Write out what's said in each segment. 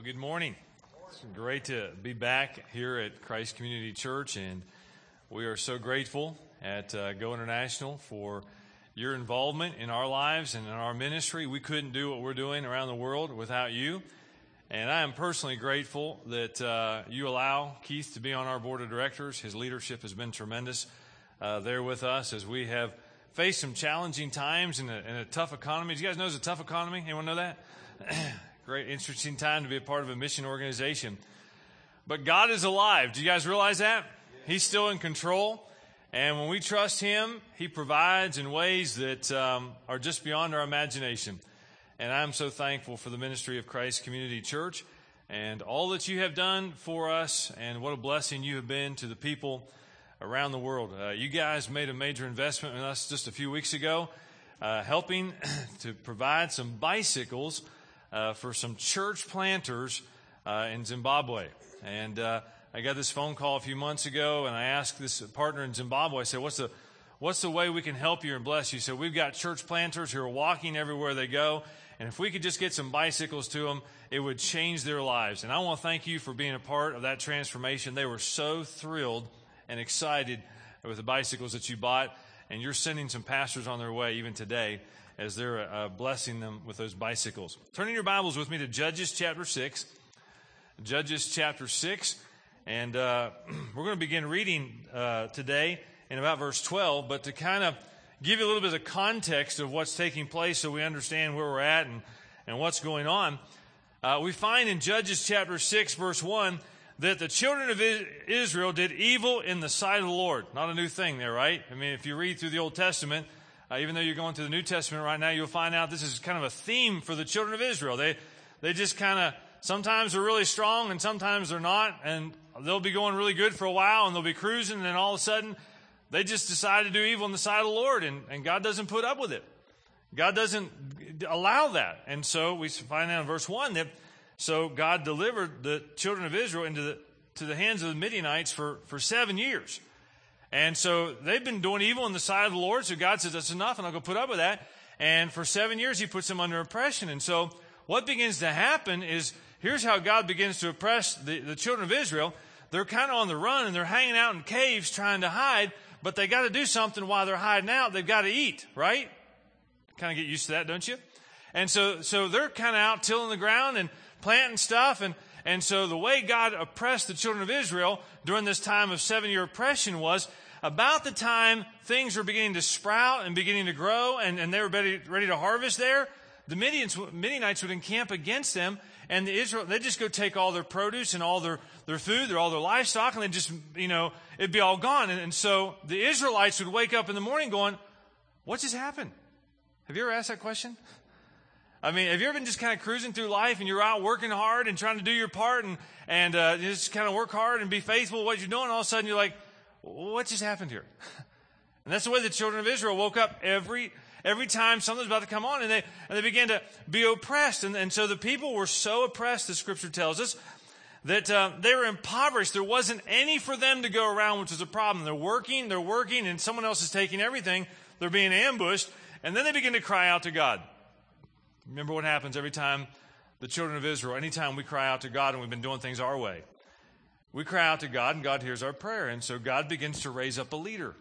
Well, good morning. It's great to be back here at Christ Community Church, and we are so grateful at uh, Go International for your involvement in our lives and in our ministry. We couldn't do what we're doing around the world without you. And I am personally grateful that uh, you allow Keith to be on our board of directors. His leadership has been tremendous uh, there with us as we have faced some challenging times in a, in a tough economy. Do you guys know it's a tough economy? Anyone know that? Great, interesting time to be a part of a mission organization. But God is alive. Do you guys realize that? He's still in control. And when we trust Him, He provides in ways that um, are just beyond our imagination. And I'm so thankful for the ministry of Christ Community Church and all that you have done for us, and what a blessing you have been to the people around the world. Uh, you guys made a major investment in us just a few weeks ago, uh, helping to provide some bicycles uh, for some church planters uh, in Zimbabwe. And uh, I got this phone call a few months ago, and I asked this partner in Zimbabwe, I said, What's the What's the way we can help you and bless you? So we've got church planters who are walking everywhere they go. And if we could just get some bicycles to them, it would change their lives. And I want to thank you for being a part of that transformation. They were so thrilled and excited with the bicycles that you bought. And you're sending some pastors on their way even today as they're uh, blessing them with those bicycles. Turning your Bibles with me to Judges chapter 6. Judges chapter 6. And uh, we're going to begin reading uh, today in about verse 12, but to kind of give you a little bit of context of what's taking place so we understand where we're at and, and what's going on, uh, we find in Judges chapter 6, verse 1, that the children of Israel did evil in the sight of the Lord. Not a new thing there, right? I mean, if you read through the Old Testament, uh, even though you're going through the New Testament right now, you'll find out this is kind of a theme for the children of Israel. They, they just kind of, sometimes they're really strong and sometimes they're not, and they'll be going really good for a while and they'll be cruising, and then all of a sudden, they just decide to do evil in the sight of the Lord, and, and God doesn't put up with it. God doesn't allow that. And so we find out in verse 1 that so God delivered the children of Israel into the, to the hands of the Midianites for, for seven years. And so they've been doing evil in the sight of the Lord. So God says, that's enough, and I'll go put up with that. And for seven years, he puts them under oppression. And so what begins to happen is here's how God begins to oppress the, the children of Israel. They're kind of on the run and they're hanging out in caves trying to hide but they got to do something while they're hiding out. They've got to eat, right? Kind of get used to that, don't you? And so, so they're kind of out tilling the ground and planting stuff. And, and so the way God oppressed the children of Israel during this time of seven year oppression was about the time things were beginning to sprout and beginning to grow and, and they were ready, ready to harvest there, the Midians, Midianites would encamp against them and the Israel, they'd just go take all their produce and all their, their food, their, all their livestock, and they just, you know, it'd be all gone. And, and so the Israelites would wake up in the morning going, what just happened? Have you ever asked that question? I mean, have you ever been just kind of cruising through life and you're out working hard and trying to do your part and, and uh, just kind of work hard and be faithful to what you're doing? All of a sudden you're like, what just happened here? And that's the way the children of Israel woke up every every time something's about to come on and they, and they began to be oppressed. And, and so the people were so oppressed, the scripture tells us, that uh, they were impoverished. There wasn't any for them to go around, which was a problem. They're working, they're working, and someone else is taking everything. They're being ambushed. And then they begin to cry out to God. Remember what happens every time the children of Israel, anytime we cry out to God and we've been doing things our way, we cry out to God and God hears our prayer. And so God begins to raise up a leader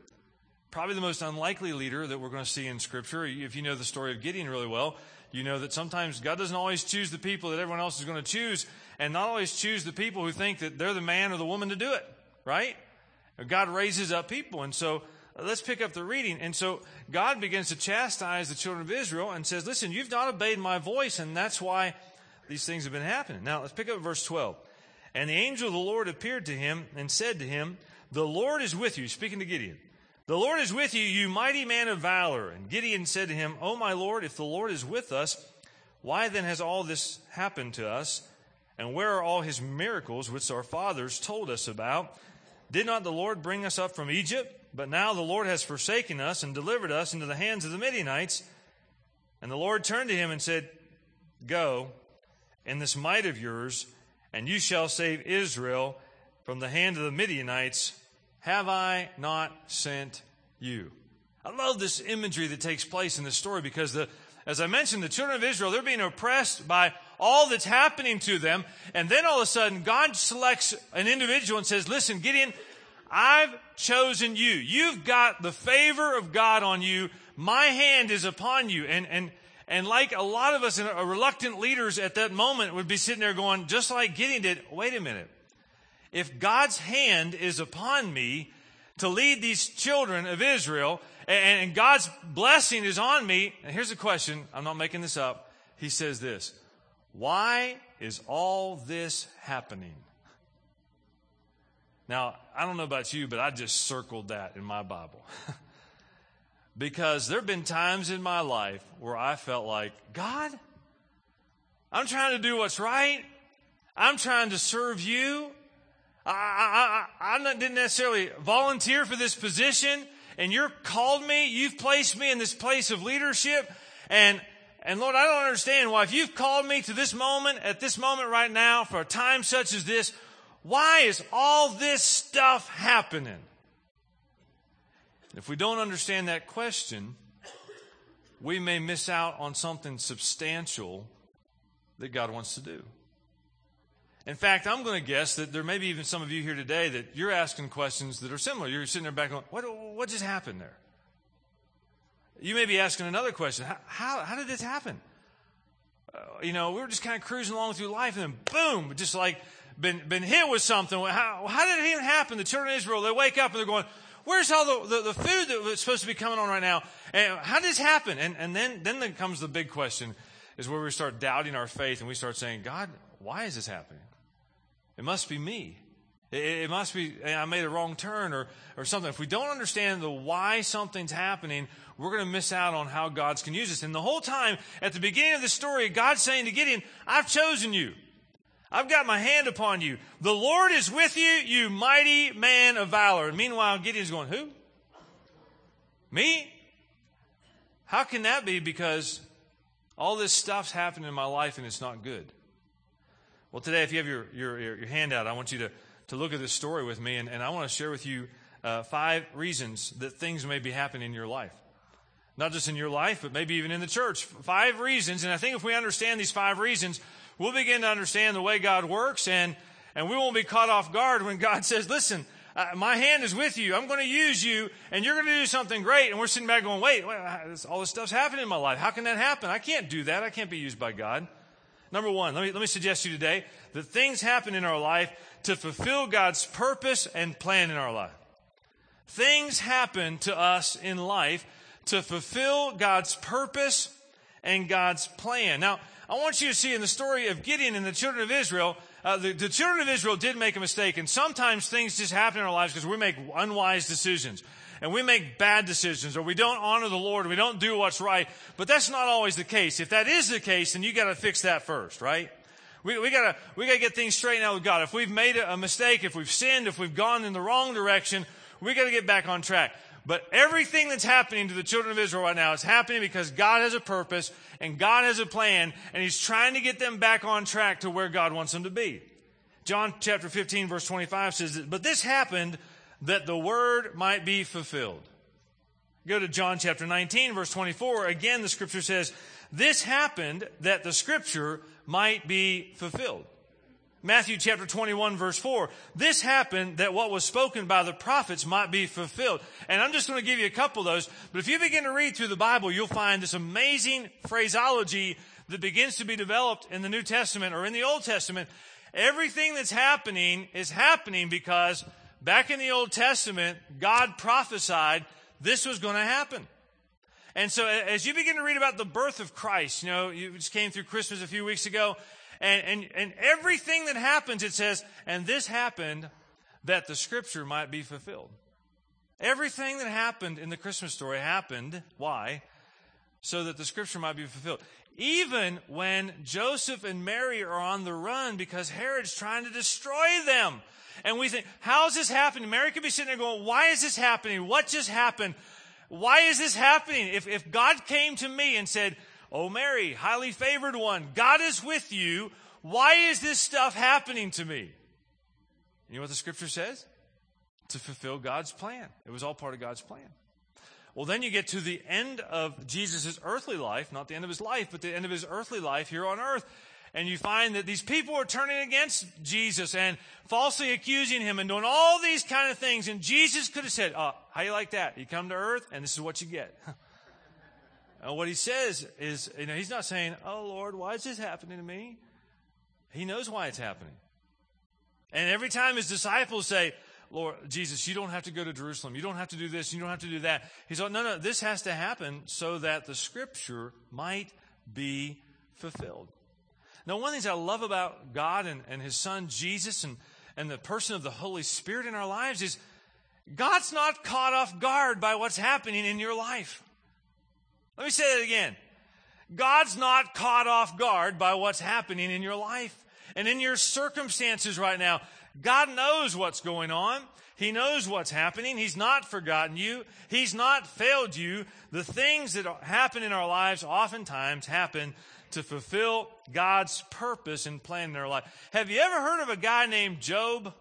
probably the most unlikely leader that we're going to see in Scripture. If you know the story of Gideon really well, you know that sometimes God doesn't always choose the people that everyone else is going to choose, and not always choose the people who think that they're the man or the woman to do it, right? God raises up people. And so let's pick up the reading. And so God begins to chastise the children of Israel and says, Listen, you've not obeyed my voice, and that's why these things have been happening. Now let's pick up verse 12. And the angel of the Lord appeared to him and said to him, The Lord is with you, speaking to Gideon. The Lord is with you, you mighty man of valor. And Gideon said to him, O my Lord, if the Lord is with us, why then has all this happened to us? And where are all his miracles which our fathers told us about? Did not the Lord bring us up from Egypt? But now the Lord has forsaken us and delivered us into the hands of the Midianites. And the Lord turned to him and said, Go in this might of yours, and you shall save Israel from the hand of the Midianites have I not sent you? I love this imagery that takes place in this story because, the, as I mentioned, the children of Israel, they're being oppressed by all that's happening to them. And then all of a sudden, God selects an individual and says, listen, Gideon, I've chosen you. You've got the favor of God on you. My hand is upon you. And, and, and like a lot of us, in reluctant leaders at that moment would be sitting there going, just like Gideon did, wait a minute. If God's hand is upon me to lead these children of Israel, and God's blessing is on me, and here's a question, I'm not making this up. He says this, why is all this happening? Now, I don't know about you, but I just circled that in my Bible. because there have been times in my life where I felt like, God, I'm trying to do what's right. I'm trying to serve you. I, I, I, I didn't necessarily volunteer for this position, and you've called me. You've placed me in this place of leadership. And, and Lord, I don't understand why, if you've called me to this moment, at this moment right now, for a time such as this, why is all this stuff happening? If we don't understand that question, we may miss out on something substantial that God wants to do. In fact, I'm going to guess that there may be even some of you here today that you're asking questions that are similar. You're sitting there back going, what, what just happened there? You may be asking another question. How, how, how did this happen? Uh, you know, we were just kind of cruising along through life and then boom, just like been, been hit with something. How, how did it even happen? The children of Israel, they wake up and they're going, where's all the, the, the food that was supposed to be coming on right now? And how did this happen? And, and then, then there comes the big question is where we start doubting our faith and we start saying, God, why is this happening? It must be me. It, it must be, I made a wrong turn or, or something. If we don't understand the why something's happening, we're going to miss out on how God's can use us. And the whole time, at the beginning of the story, God's saying to Gideon, I've chosen you. I've got my hand upon you. The Lord is with you, you mighty man of valor. And meanwhile, Gideon's going, Who? Me? How can that be? Because all this stuff's happening in my life and it's not good. Well, today, if you have your, your, your handout, I want you to, to look at this story with me, and, and I want to share with you uh, five reasons that things may be happening in your life. Not just in your life, but maybe even in the church. Five reasons, and I think if we understand these five reasons, we'll begin to understand the way God works and, and we won't be caught off guard when God says, listen, uh, my hand is with you. I'm going to use you and you're going to do something great. And we're sitting back going, wait, wait all this stuff's happening in my life. How can that happen? I can't do that. I can't be used by God. Number one, let me, let me suggest to you today that things happen in our life to fulfill God's purpose and plan in our life. Things happen to us in life to fulfill God's purpose and God's plan. Now, I want you to see in the story of Gideon and the children of Israel, uh, the, the, children of Israel did make a mistake, and sometimes things just happen in our lives because we make unwise decisions. And we make bad decisions, or we don't honor the Lord, or we don't do what's right. But that's not always the case. If that is the case, then you gotta fix that first, right? We, we gotta, we gotta get things straightened out with God. If we've made a mistake, if we've sinned, if we've gone in the wrong direction, we gotta get back on track. But everything that's happening to the children of Israel right now is happening because God has a purpose and God has a plan and He's trying to get them back on track to where God wants them to be. John chapter 15 verse 25 says, But this happened that the word might be fulfilled. Go to John chapter 19 verse 24. Again, the scripture says, This happened that the scripture might be fulfilled. Matthew chapter 21 verse 4. This happened that what was spoken by the prophets might be fulfilled. And I'm just going to give you a couple of those. But if you begin to read through the Bible, you'll find this amazing phraseology that begins to be developed in the New Testament or in the Old Testament. Everything that's happening is happening because back in the Old Testament, God prophesied this was going to happen. And so as you begin to read about the birth of Christ, you know, you just came through Christmas a few weeks ago, and, and, and everything that happens, it says, and this happened that the scripture might be fulfilled. Everything that happened in the Christmas story happened. Why? So that the scripture might be fulfilled. Even when Joseph and Mary are on the run because Herod's trying to destroy them. And we think, how is this happening? Mary could be sitting there going, why is this happening? What just happened? Why is this happening? If, if God came to me and said, Oh, Mary, highly favored one, God is with you. Why is this stuff happening to me? You know what the scripture says? To fulfill God's plan. It was all part of God's plan. Well, then you get to the end of Jesus' earthly life, not the end of his life, but the end of his earthly life here on earth. and you find that these people are turning against Jesus and falsely accusing him and doing all these kind of things. And Jesus could have said, oh, how you like that? You come to earth and this is what you get. and what he says is, you know, he's not saying, oh Lord, why is this happening to me? He knows why it's happening. And every time his disciples say, Lord, Jesus, you don't have to go to Jerusalem. You don't have to do this. You don't have to do that. He's like, no, no, this has to happen so that the scripture might be fulfilled. Now, one of the things I love about God and, and His Son Jesus and, and the person of the Holy Spirit in our lives is God's not caught off guard by what's happening in your life. Let me say that again. God's not caught off guard by what's happening in your life and in your circumstances right now. God knows what's going on. He knows what's happening. He's not forgotten you. He's not failed you. The things that happen in our lives oftentimes happen to fulfill God's purpose and plan in their life. Have you ever heard of a guy named Job?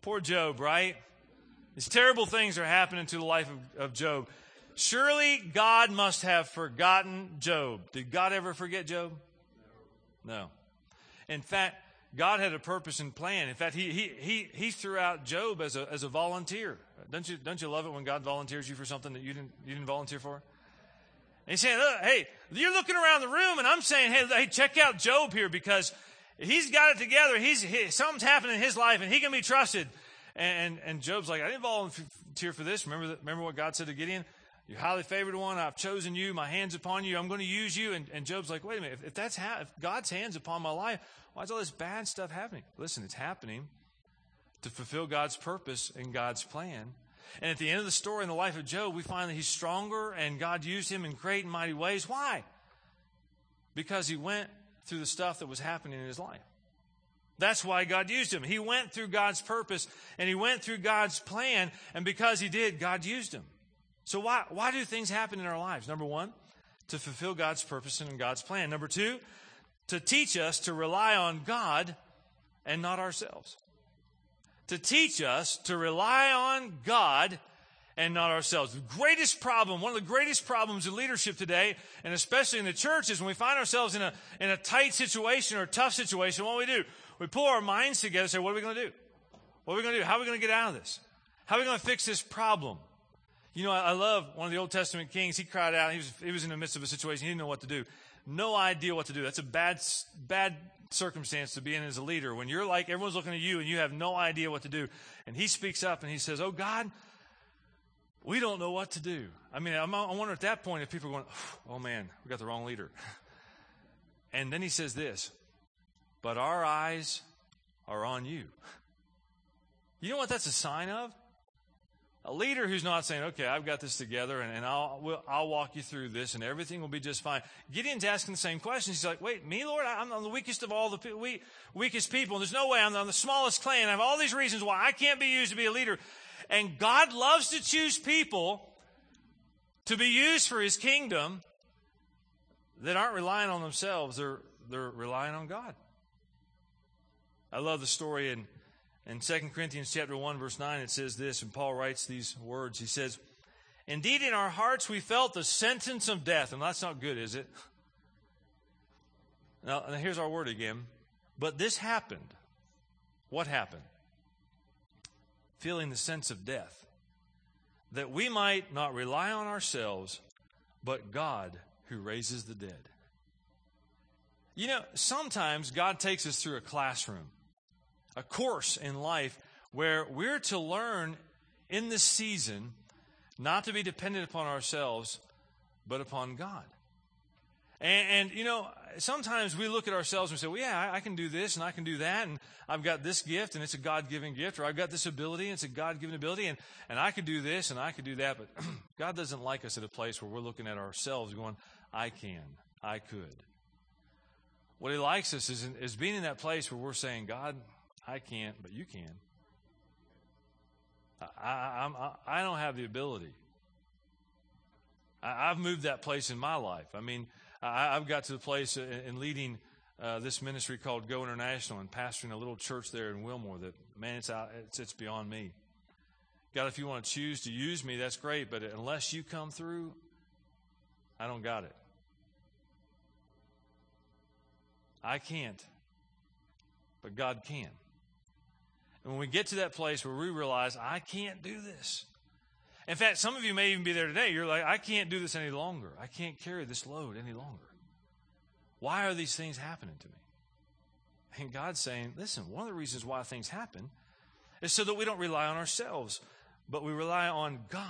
Poor Job, right? These terrible things are happening to the life of, of Job. Surely God must have forgotten Job. Did God ever forget Job? No. In fact, God had a purpose and plan. In fact, he, he, he, he threw out Job as a, as a volunteer. Don't you, don't you love it when God volunteers you for something that you didn't, you didn't volunteer for? And he's saying, hey, you're looking around the room and I'm saying, hey, hey, check out Job here because he's got it together. He's, he, something's happening in his life and he can be trusted. And, and, and Job's like, I didn't volunteer for this. Remember, remember what God said to Gideon? You're highly favored one. I've chosen you. My hand's upon you. I'm going to use you. And, and Job's like, wait a minute. If, if that's ha- if God's hand's upon my life, why is all this bad stuff happening? Listen, it's happening to fulfill God's purpose and God's plan. And at the end of the story in the life of Job, we find that he's stronger and God used him in great and mighty ways. Why? Because he went through the stuff that was happening in his life. That's why God used him. He went through God's purpose and he went through God's plan. And because he did, God used him. So why, why do things happen in our lives? Number one, to fulfill God's purpose and God's plan. Number two, to teach us to rely on God and not ourselves to teach us to rely on God and not ourselves. The greatest problem, one of the greatest problems in leadership today, and especially in the church, is when we find ourselves in a, in a tight situation or a tough situation, what do we do? We pull our minds together and say, what are we going to do? What are we going to do? How are we going to get out of this? How are we going to fix this problem? You know, I, love one of the Old Testament kings. He cried out. He was, he was in the midst of a situation. He didn't know what to do. No idea what to do. That's a bad, bad circumstance to be in as a leader when you're like everyone's looking at you and you have no idea what to do. And he speaks up and he says, Oh God, we don't know what to do. I mean, I'm, I wonder at that point if people are going, Oh man, we got the wrong leader. And then he says this, But our eyes are on you. You know what that's a sign of? A leader who's not saying, okay, I've got this together and, and I'll, we'll, I'll walk you through this and everything will be just fine. Gideon's asking the same questions. He's like, wait, me, Lord? I'm, the weakest of all the we, weakest people. There's no way I'm, I'm the smallest clan. I have all these reasons why I can't be used to be a leader. And God loves to choose people to be used for his kingdom that aren't relying on themselves. They're, they're relying on God. I love the story in in 2 Corinthians chapter 1 verse 9 it says this and Paul writes these words. He says, "Indeed in our hearts we felt the sentence of death." And that's not good, is it? Now, here's our word again. But this happened. What happened? Feeling the sense of death. That we might not rely on ourselves, but God who raises the dead. You know, sometimes God takes us through a classroom a course in life where we're to learn in this season not to be dependent upon ourselves, but upon God. And, and, you know, sometimes we look at ourselves and say, well, yeah, I, I, can do this and I can do that, and I've got this gift and it's a God given gift, or I've got this ability and it's a God given ability, and, and I could do this and I could do that. But God doesn't like us at a place where we're looking at ourselves going, I can, I could. What He likes us is, is being in that place where we're saying, God, I can't, but you can. I, I, I, don't have the ability. I, have moved that place in my life. I mean, I, have got to the place in, in leading uh, this ministry called Go International and pastoring a little church there in Wilmore that, man, it's, out, it's, it's beyond me. God, if you want to choose to use me, that's great, but unless you come through, I don't got it. I can't. But God can. And when we get to that place where we realize, I can't do this. In fact, some of you may even be there today. You're like, I can't do this any longer. I can't carry this load any longer. Why are these things happening to me? And God's saying, listen, one of the reasons why things happen is so that we don't rely on ourselves, but we rely on God.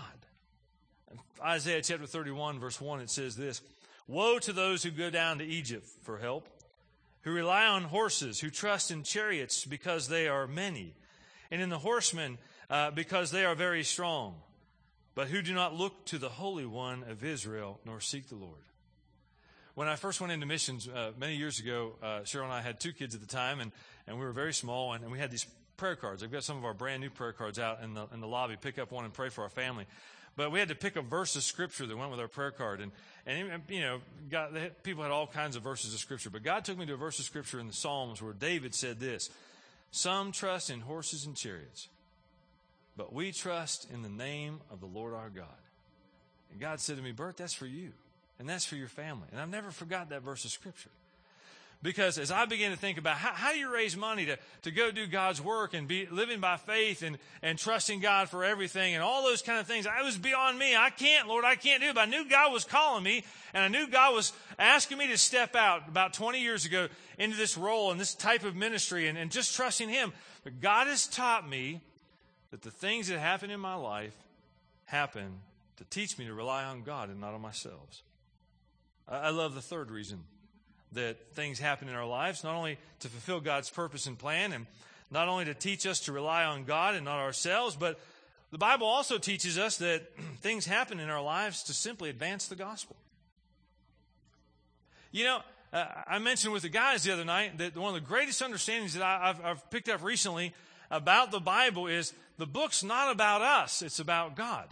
Isaiah chapter 31, verse 1, it says this Woe to those who go down to Egypt for help, who rely on horses, who trust in chariots because they are many, and in the horsemen uh, because they are very strong, but who do not look to the Holy One of Israel nor seek the Lord. When I first went into missions uh, many years ago, uh, Cheryl and I had two kids at the time, and, and we were very small, and, and we had these prayer cards. I've got some of our brand new prayer cards out in the, in the lobby. Pick up one and pray for our family. But we had to pick a verse of scripture that went with our prayer card. And, and you know, God, people had all kinds of verses of scripture. But God took me to a verse of scripture in the Psalms where David said this Some trust in horses and chariots, but we trust in the name of the Lord our God. And God said to me, Bert, that's for you. And that's for your family. And I've never forgot that verse of scripture. Because as I began to think about how, how do you raise money to, to go do God's work and be living by faith and, and trusting God for everything and all those kind of things, I was beyond me. I can't, Lord, I can't do it. But I knew God was calling me and I knew God was asking me to step out about 20 years ago into this role and this type of ministry and, and just trusting Him. But God has taught me that the things that happen in my life happen to teach me to rely on God and not on myself. I, I love the third reason that things happen in our lives, not only to fulfill God's purpose and plan, and not only to teach us to rely on God and not ourselves, but the Bible also teaches us that things happen in our lives to simply advance the gospel. You know, uh, I mentioned with the guys the other night that one of the greatest understandings that I, have I've picked up recently about the Bible is the book's not about us, it's about God.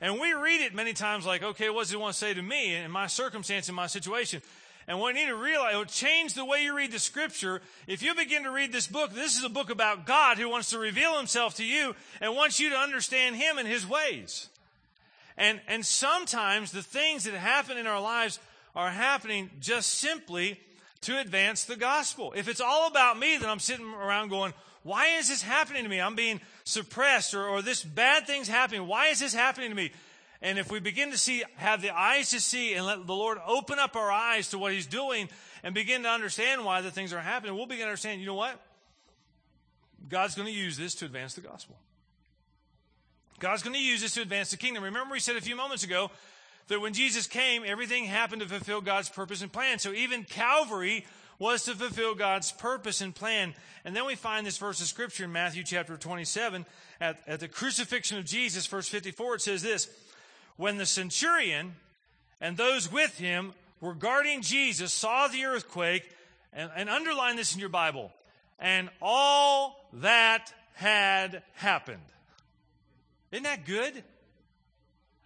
And we read it many times like, okay, what does it want to say to me in my circumstance, in my situation? And what you need to realize, it will change the way you read the scripture. If you begin to read this book, this is a book about God who wants to reveal himself to you and wants you to understand him and his ways. And, and sometimes the things that happen in our lives are happening just simply to advance the gospel. If it's all about me, then I'm sitting around going, why is this happening to me? I'm being suppressed or, or this bad thing's happening. Why is this happening to me? And if we begin to see, have the eyes to see and let the Lord open up our eyes to what He's doing and begin to understand why the things are happening, we'll begin to understand, you know what? God's going to use this to advance the gospel. God's going to use this to advance the kingdom. Remember, we said a few moments ago that when Jesus came, everything happened to fulfill God's purpose and plan. So even Calvary was to fulfill God's purpose and plan. And then we find this verse of scripture in Matthew chapter 27 at, at the crucifixion of Jesus, verse 54. It says this When the centurion and those with him were guarding Jesus saw the earthquake, and, and underline this in your Bible, and all that had happened. Isn't that good?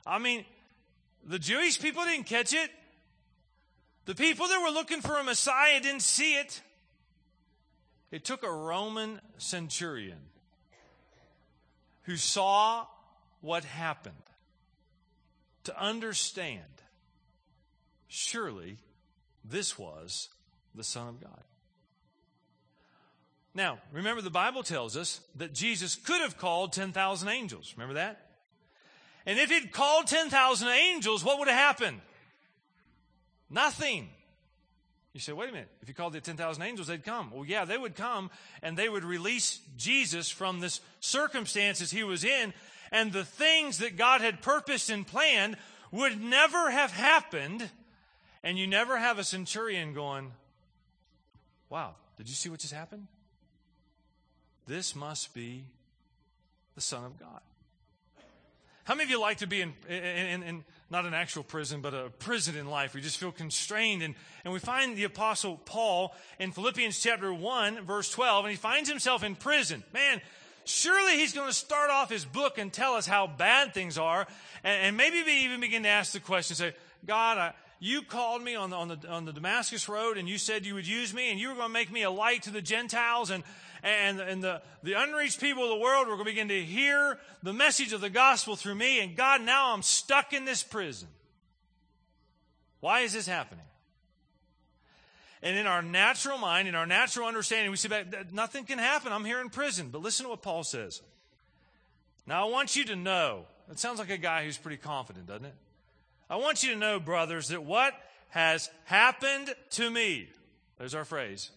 I mean, the Jewish people didn't catch it. The people that were looking for a Messiah didn't see it. It took a Roman centurion who saw what happened to understand surely this was the Son of God. Now, remember the Bible tells us that Jesus could have called 10,000 angels. Remember that? And if he'd called 10,000 angels, what would have happened? Nothing. You say, wait a minute. If you called the 10,000 angels, they'd come. Well, yeah, they would come and they would release Jesus from this circumstances he was in. And the things that God had purposed and planned would never have happened. And you never have a centurion going, wow, did you see what just happened? This must be the Son of God. How many of you like to be in, in, in, not an actual prison, but a prison in life? We just feel constrained. And, and we find the Apostle Paul in Philippians chapter 1, verse 12, and he finds himself in prison. Man, surely he's going to start off his book and tell us how bad things are. And, and maybe even begin to ask the question, say, God, I, you called me on the, on, the, on the Damascus road and you said you would use me and you were going to make me a light to the Gentiles and, and, and the, the unreached people of the world were going to begin to hear the message of the gospel through me. And God, now I'm stuck in this prison. Why is this happening? And in our natural mind, in our natural understanding, we say, nothing can happen. I'm here in prison. But listen to what Paul says. Now, I want you to know, it sounds like a guy who's pretty confident, doesn't it? I want you to know, brothers, that what has happened to me, there's our phrase,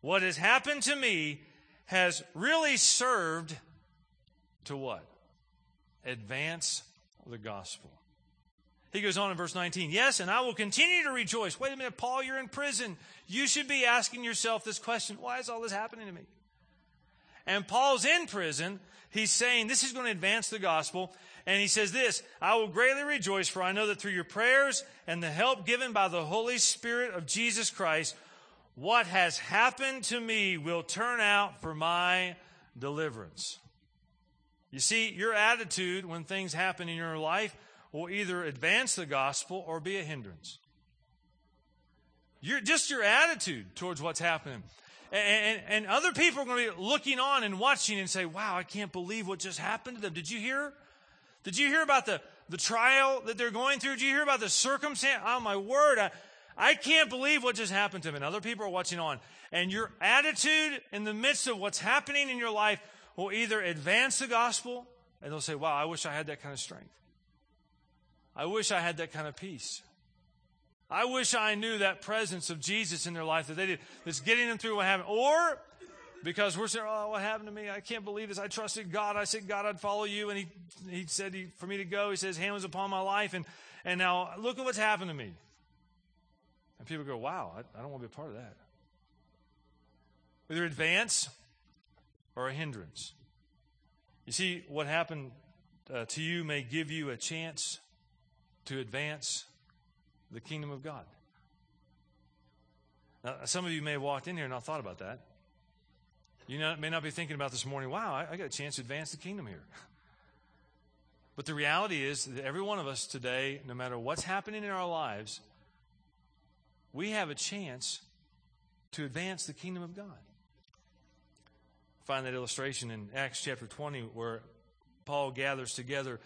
what has happened to me has really served to what? Advance the gospel. He goes on in verse 19, Yes, and I will continue to rejoice. Wait a minute, Paul, you're in prison. You should be asking yourself this question why is all this happening to me? And Paul's in prison. He's saying this is going to advance the gospel. And he says this I will greatly rejoice, for I know that through your prayers and the help given by the Holy Spirit of Jesus Christ, what has happened to me will turn out for my deliverance. You see, your attitude when things happen in your life will either advance the gospel or be a hindrance. Your, just your attitude towards what's happening. And, and, and other people are going to be looking on and watching and say, wow, I can't believe what just happened to them. Did you hear? Did you hear about the, the trial that they're going through? Did you hear about the circumstance? Oh, my word. I, I can't believe what just happened to them. And other people are watching on. And your attitude in the midst of what's happening in your life will either advance the gospel and they'll say, wow, I wish I had that kind of strength. I wish I had that kind of peace. I wish I knew that presence of Jesus in their life that they did, that's getting them through what happened. Or because we're saying, oh, what happened to me? I can't believe this. I trusted God. I said, God, I'd follow you. And he, he said he, for me to go, he says, hand was upon my life. And, and now look at what's happened to me. And people go, wow, I, I don't want to be a part of that. Either advance or a hindrance. You see, what happened uh, to you may give you a chance to advance the kingdom of God. Now, some of you may have walked in here and not thought about that. You may not be thinking about this morning, wow, I got a chance to advance the kingdom here. But the reality is that every one of us today, no matter what's happening in our lives, we have a chance to advance the kingdom of God. Find that illustration in Acts chapter 20 where Paul gathers together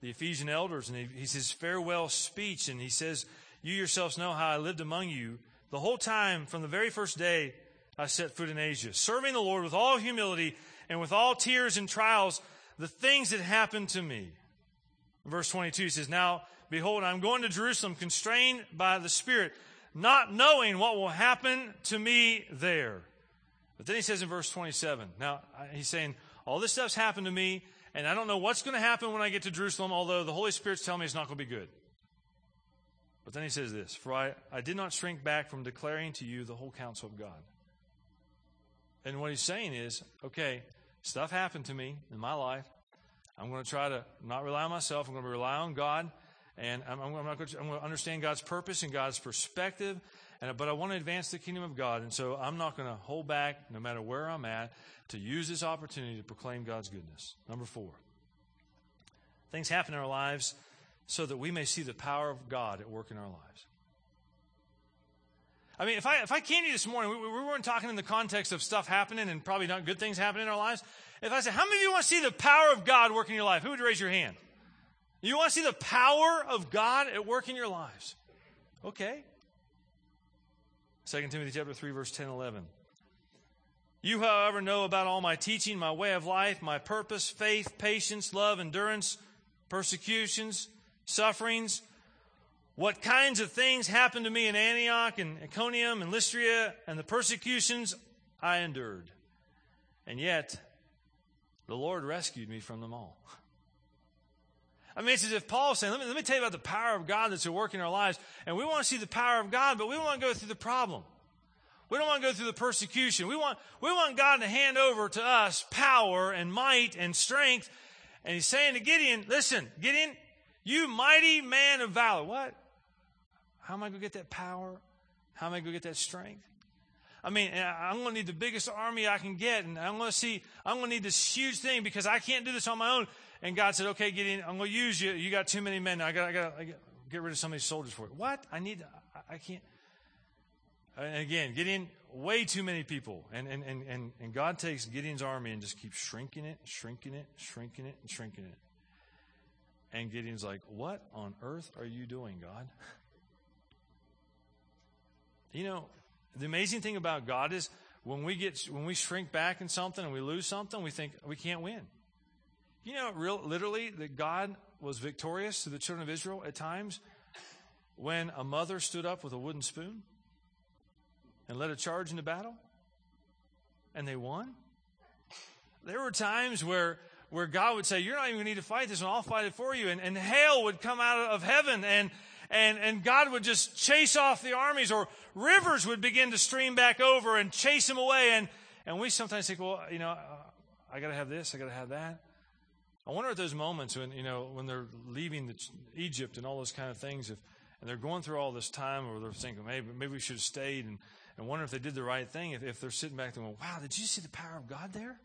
the Ephesian elders, and he, he says farewell speech, and he says, "You yourselves know how I lived among you the whole time from the very first day I set foot in Asia, serving the Lord with all humility and with all tears and trials, the things that happened to me." Verse 22 he says, "Now behold, I'm going to Jerusalem, constrained by the Spirit, not knowing what will happen to me there." But then he says in verse 27, now he's saying, all this stuff's happened to me and I don't know what's going to happen when I get to Jerusalem, although the Holy Spirit's telling me it's not going to be good. But then he says this For I, I did not shrink back from declaring to you the whole counsel of God. And what he's saying is, okay, stuff happened to me in my life. I'm going to try to not rely on myself. I'm going to rely on God. And I'm, I'm, going to, I'm going to understand God's purpose and God's perspective. And, but I want to advance the kingdom of God. And so I'm not going to hold back, no matter where I'm at to use this opportunity to proclaim God's goodness. Number four, things happen in our lives so that we may see the power of God at work in our lives. I mean, if I, if I came to you this morning, we, we weren't talking in the context of stuff happening and probably not good things happening in our lives. If I said, how many of you want to see the power of God work in your life? Who would raise your hand? You want to see the power of God at work in your lives? Okay. 2 Timothy chapter 3, verse 10 11. You, however, know about all my teaching, my way of life, my purpose, faith, patience, love, endurance, persecutions, sufferings, what kinds of things happened to me in Antioch and Iconium and Lystra, and the persecutions I endured. And yet, the Lord rescued me from them all. I mean, it's as if Paul's saying, let me, let me tell you about the power of God that's at work in our lives. And we want to see the power of God, but we want to go through the problem. We don't want to go through the persecution. We want, we want God to hand over to us power and might and strength. And he's saying to Gideon, listen, Gideon, you mighty man of valor. What? How am I going to get that power? How am I going to get that strength? I mean, uh, I'm going to need the biggest army I can get, and I'm going to see, I'm going to need this huge thing because I can't do this on my own. And God said, okay, Gideon, I'm going to use you. You got too many men. I got, I got, I got get rid of some of these soldiers for you. What? I need, I, I can't. Uh, and again, Gideon, way too many people. And, and, and, and, and God takes Gideon's army and just keeps shrinking it, shrinking it, shrinking it, and shrinking it. And Gideon's like, What on earth are you doing, God? You know, the amazing thing about God is when we get when we shrink back in something and we lose something, we think we can't win. You know, real, literally, that God was victorious to the children of Israel at times when a mother stood up with a wooden spoon and led a charge into battle, and they won. There were times where where God would say, "You're not even going to need to fight this, and I'll fight it for you," and, and hail would come out of heaven and and, and God would just chase off the armies or rivers would begin to stream back over and chase them away. And, and we sometimes think, well, you know, uh, I got to have this, I got to have that. I wonder at those moments when, you know, when they're leaving the, Egypt and all those kind of things, if, and they're going through all this time or they're thinking, maybe, maybe we should have stayed and, and wonder if they did the right thing, if, if they're sitting back there going, wow, did you see the power of God there?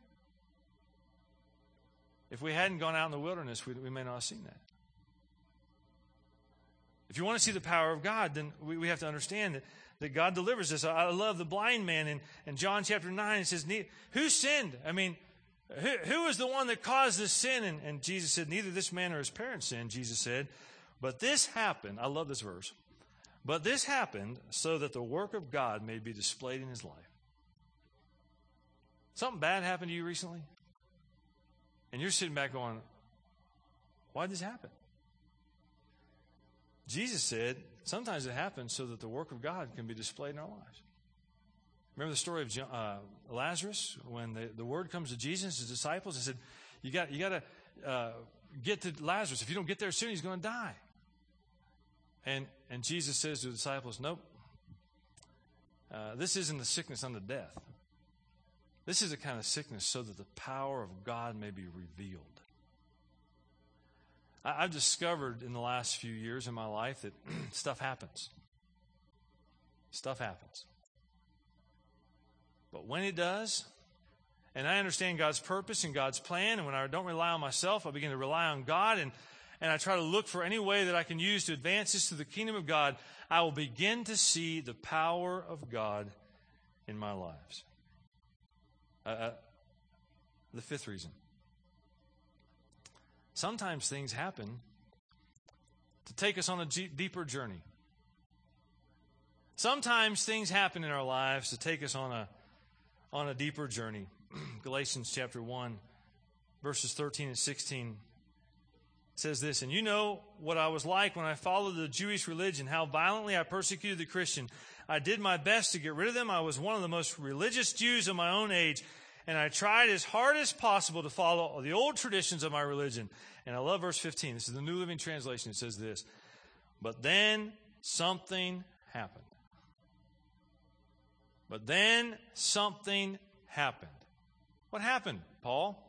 If we hadn't gone out in the wilderness, we, we may not have seen that. If you want to see the power of God, then we, we have to understand that, that God delivers us. I love the blind man in, in John chapter 9. It says, Who sinned? I mean, who, who was the one that caused this sin? And, and Jesus said, Neither this man or his parents sinned, Jesus said. But this happened. I love this verse. But this happened so that the work of God may be displayed in his life. Something bad happened to you recently? And you're sitting back going, Why did this happen? Jesus said, sometimes it happens so that the work of God can be displayed in our lives. Remember the story of uh, Lazarus when the, the word comes to Jesus, his disciples, and said, "You got you to uh, get to Lazarus. If you don't get there soon, he's going to die." And and Jesus says to the disciples, "Nope. Uh, this isn't the sickness unto death. This is a kind of sickness so that the power of God may be revealed." I've discovered in the last few years in my life that stuff happens. Stuff happens. But when it does, and I understand God's purpose and God's plan, and when I don't rely on myself, I begin to rely on God, and, and I try to look for any way that I can use to advance this to the kingdom of God, I will begin to see the power of God in my lives. Uh, uh the fifth reason Sometimes things happen to take us on a deeper journey. Sometimes things happen in our lives to take us on a, on a deeper journey. Galatians chapter 1, verses 13 and 16 says this And you know what I was like when I followed the Jewish religion, how violently I persecuted the Christian. I did my best to get rid of them. I was one of the most religious Jews of my own age and I tried as hard as possible to follow the old traditions of my religion. And I love verse 15. This is the New Living Translation. It says this But then something happened. But then something happened. What happened, Paul?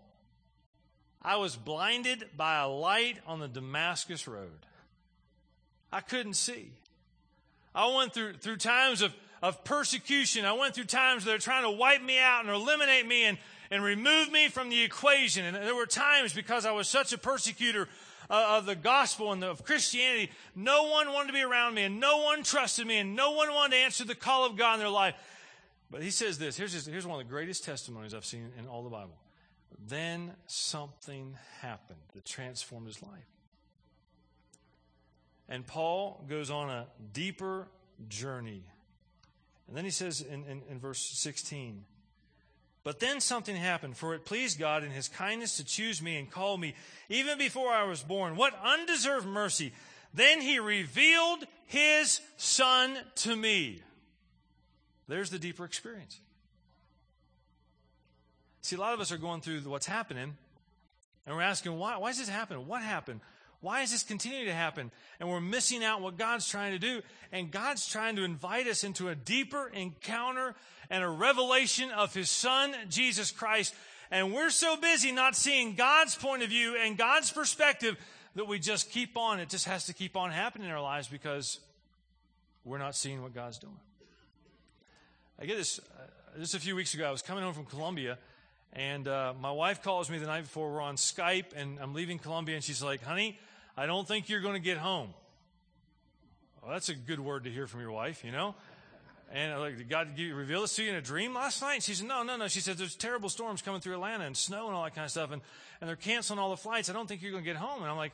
I was blinded by a light on the Damascus road. I couldn't see. I went through, through times of of persecution. I went through times that are trying to wipe me out and eliminate me and, and remove me from the equation. And there were times because I was such a persecutor of the gospel and of Christianity, no one wanted to be around me and no one trusted me and no one wanted to answer the call of God in their life. But he says this here's, here's one of the greatest testimonies I've seen in all the Bible. Then something happened that transformed his life. And Paul goes on a deeper journey and then he says in, in, in, verse 16, But then something happened, for it pleased God in his kindness to choose me and call me even before I was born. What undeserved mercy! Then he revealed his son to me. There's the deeper experience. See, a lot of us are going through what's happening, and we're asking, why, why is this happening? What happened? Why is this continuing to happen? And we're missing out what God's trying to do. And God's trying to invite us into a deeper encounter and a revelation of His Son, Jesus Christ. And we're so busy not seeing God's point of view and God's perspective that we just keep on. It just has to keep on happening in our lives because we're not seeing what God's doing. I get this, uh, just a few weeks ago, I was coming home from Colombia. And uh, my wife calls me the night before we're on Skype, and I'm leaving Colombia, and she's like, honey, I don't think you're going to get home. Well, that's a good word to hear from your wife, you know? And like, did God give, reveal this to you in a dream last night? She said, no, no, no. She said, there's terrible storms coming through Atlanta and snow and all that kind of stuff. And, and they're canceling all the flights. I don't think you're going to get home. And I'm like,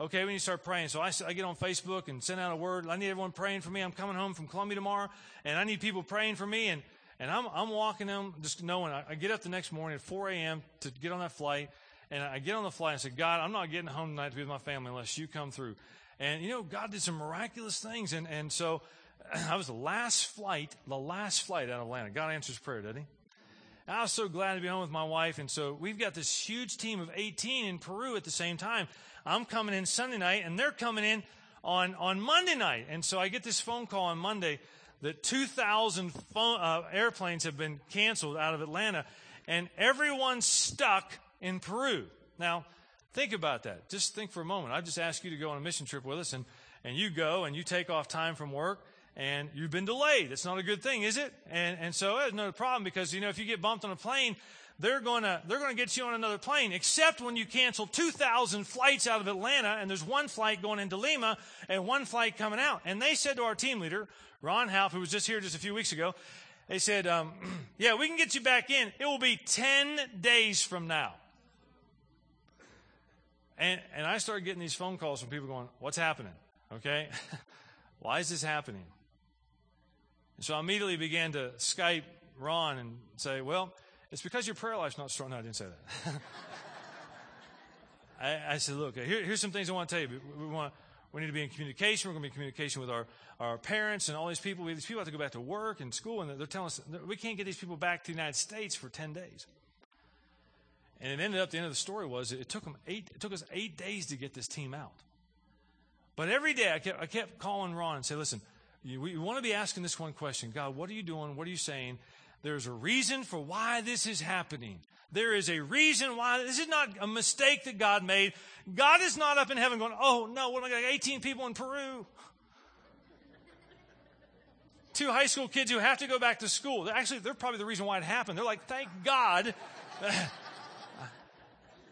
okay, we need to start praying. So I, I get on Facebook and send out a word. I need everyone praying for me. I'm coming home from Colombia tomorrow, and I need people praying for me. And, and I'm, I'm walking them just knowing I, I get up the next morning at 4 a.m. to get on that flight. And I get on the flight and say, God, I'm not getting home tonight to be with my family unless you come through. And, you know, God did some miraculous things. And, and so I was the last flight, the last flight out of Atlanta. God answers prayer, did he? I was so glad to be home with my wife. And so we've got this huge team of 18 in Peru at the same time. I'm coming in Sunday night and they're coming in on, on Monday night. And so I get this phone call on Monday that 2,000 phone, uh, airplanes have been canceled out of Atlanta and everyone's stuck in Peru. Now, think about that. Just think for a moment. I just asked you to go on a mission trip with us and, and you go and you take off time from work and you've been delayed. It's not a good thing, is it? And, and so it's no problem because, you know, if you get bumped on a plane, they're going to, they're going to get you on another plane, except when you cancel 2,000 flights out of Atlanta and there's one flight going into Lima and one flight coming out. And they said to our team leader, Ron Half, who was just here just a few weeks ago, they said, um, yeah, we can get you back in. It will be 10 days from now. And, and I started getting these phone calls from people going, what's happening? Okay. Why is this happening? And so I immediately began to Skype Ron and say, Well, it's because your prayer life's not strong. No, I didn't say that. I, I, said, Look, here, here's some things I want to tell you. We, we, want, we need to be in communication. We're going to be in communication with our, our parents and all these people. We, These people have to go back to work and school, and they're telling us we can't get these people back to the United States for 10 days. And it ended up, the end of the story was it took, them eight, it took us eight days to get this team out. But every day I kept, I kept calling Ron and say, listen, you, we want to be asking this one question God, what are you doing? What are you saying? There's a reason for why this is happening. There is a reason why this is not a mistake that God made. God is not up in heaven going, oh no, what am I going to 18 people in Peru? Two high school kids who have to go back to school. Actually, they're probably the reason why it happened. They're like, thank God.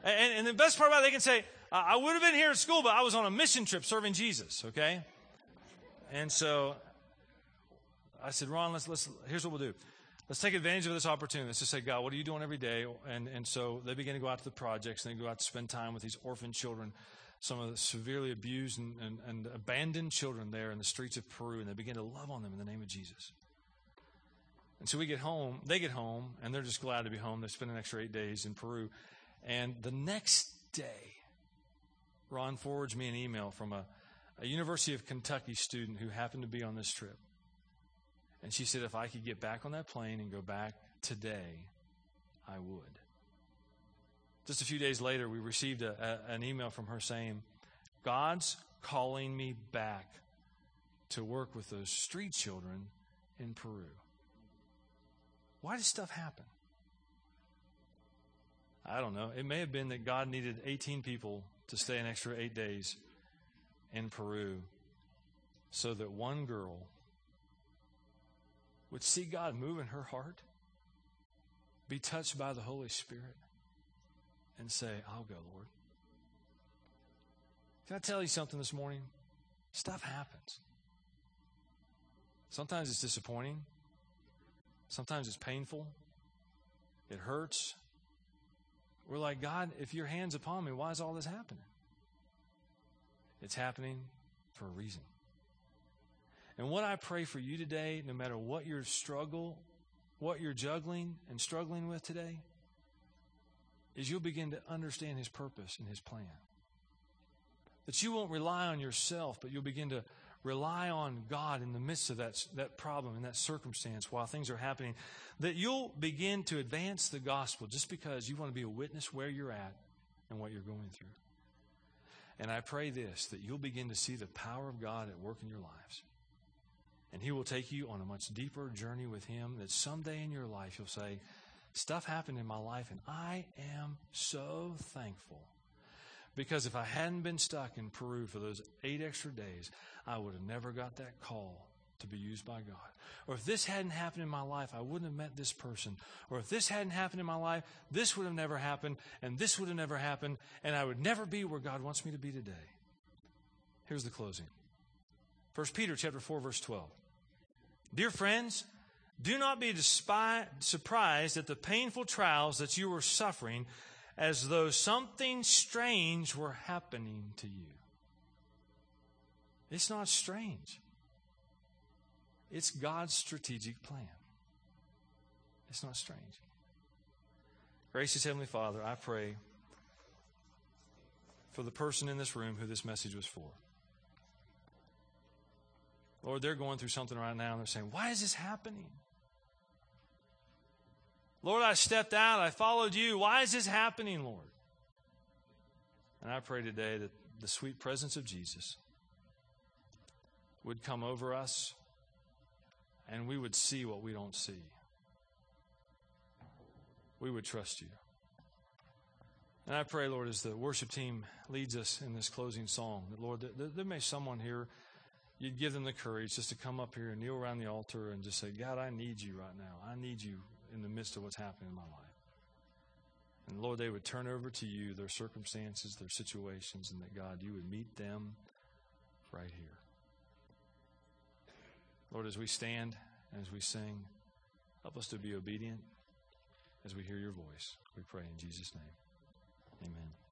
and, and, the best part about it, they can say, I would have been here at school, but I was on a mission trip serving Jesus, okay? And so I said, Ron, let's, let's, here's what we'll do. Let's take advantage of this opportunity. Let's just say, God, what are you doing every day? And, and so they begin to go out to the projects and they go out to spend time with these orphan children, some of the severely abused and, and, and abandoned children there in the streets of Peru, and they begin to love on them in the name of Jesus. And so we get home, they get home, and they're just glad to be home. They spend an extra eight days in Peru. And the next day, Ron forwards me an email from a, a University of Kentucky student who happened to be on this trip. And she said, if I could get back on that plane and go back today, I would. Just a few days later, we received a, a, an email from her saying, God's calling me back to work with those street children in Peru. Why does stuff happen? I don't know. It may have been that God needed 18 people to stay an extra eight days in Peru so that one girl would see God move in her heart, be touched by the Holy Spirit, and say, I'll go, Lord. Can I tell you something this morning? Stuff happens. Sometimes it's disappointing. Sometimes it's painful. It hurts. We're like, God, if your hand's upon me, why is all this happening? It's happening for a reason. And what I pray for you today, no matter what your struggle, what you're juggling and struggling with today, is you'll begin to understand His purpose and His plan. That you won't rely on yourself, but you'll begin to rely on God in the midst of that, that problem and that circumstance while things are happening. That you'll begin to advance the gospel just because you want to be a witness where you're at and what you're going through. And I pray this that you'll begin to see the power of God at work in your lives. And He will take you on a much deeper journey with Him that someday in your life you'll say, Stuff happened in my life, and I am so thankful. Because if I hadn't been stuck in Peru for those eight extra days, I would have never got that call to be used by God. Or if this hadn't happened in my life, I wouldn't have met this person. Or if this hadn't happened in my life, this would have never happened, and this would have never happened, and I would never be where God wants me to be today. Here's the closing. 1 Peter chapter 4, verse 12. Dear friends, do not be despi- surprised at the painful trials that you are suffering as though something strange were happening to you. It's not strange. It's God's strategic plan. It's not strange. Gracious Heavenly Father, I pray for the person in this room who this message was for. Lord, they're going through something right now and they're saying, Why is this happening? Lord, I stepped out, I followed you. Why is this happening, Lord? And I pray today that the sweet presence of Jesus would come over us and we would see what we don't see. We would trust you. And I pray, Lord, as the worship team leads us in this closing song, that, Lord, there may someone here, you'd give them the courage just to come up here and kneel around the altar and just say, God, I need you right now. I need you in the midst of what's happening in my life. And Lord, they would turn over to you their circumstances, their situations, and that God, you would meet them right here. Lord, as we stand and as we sing, help us to be obedient as we hear your voice. We pray in Jesus' name. Amen.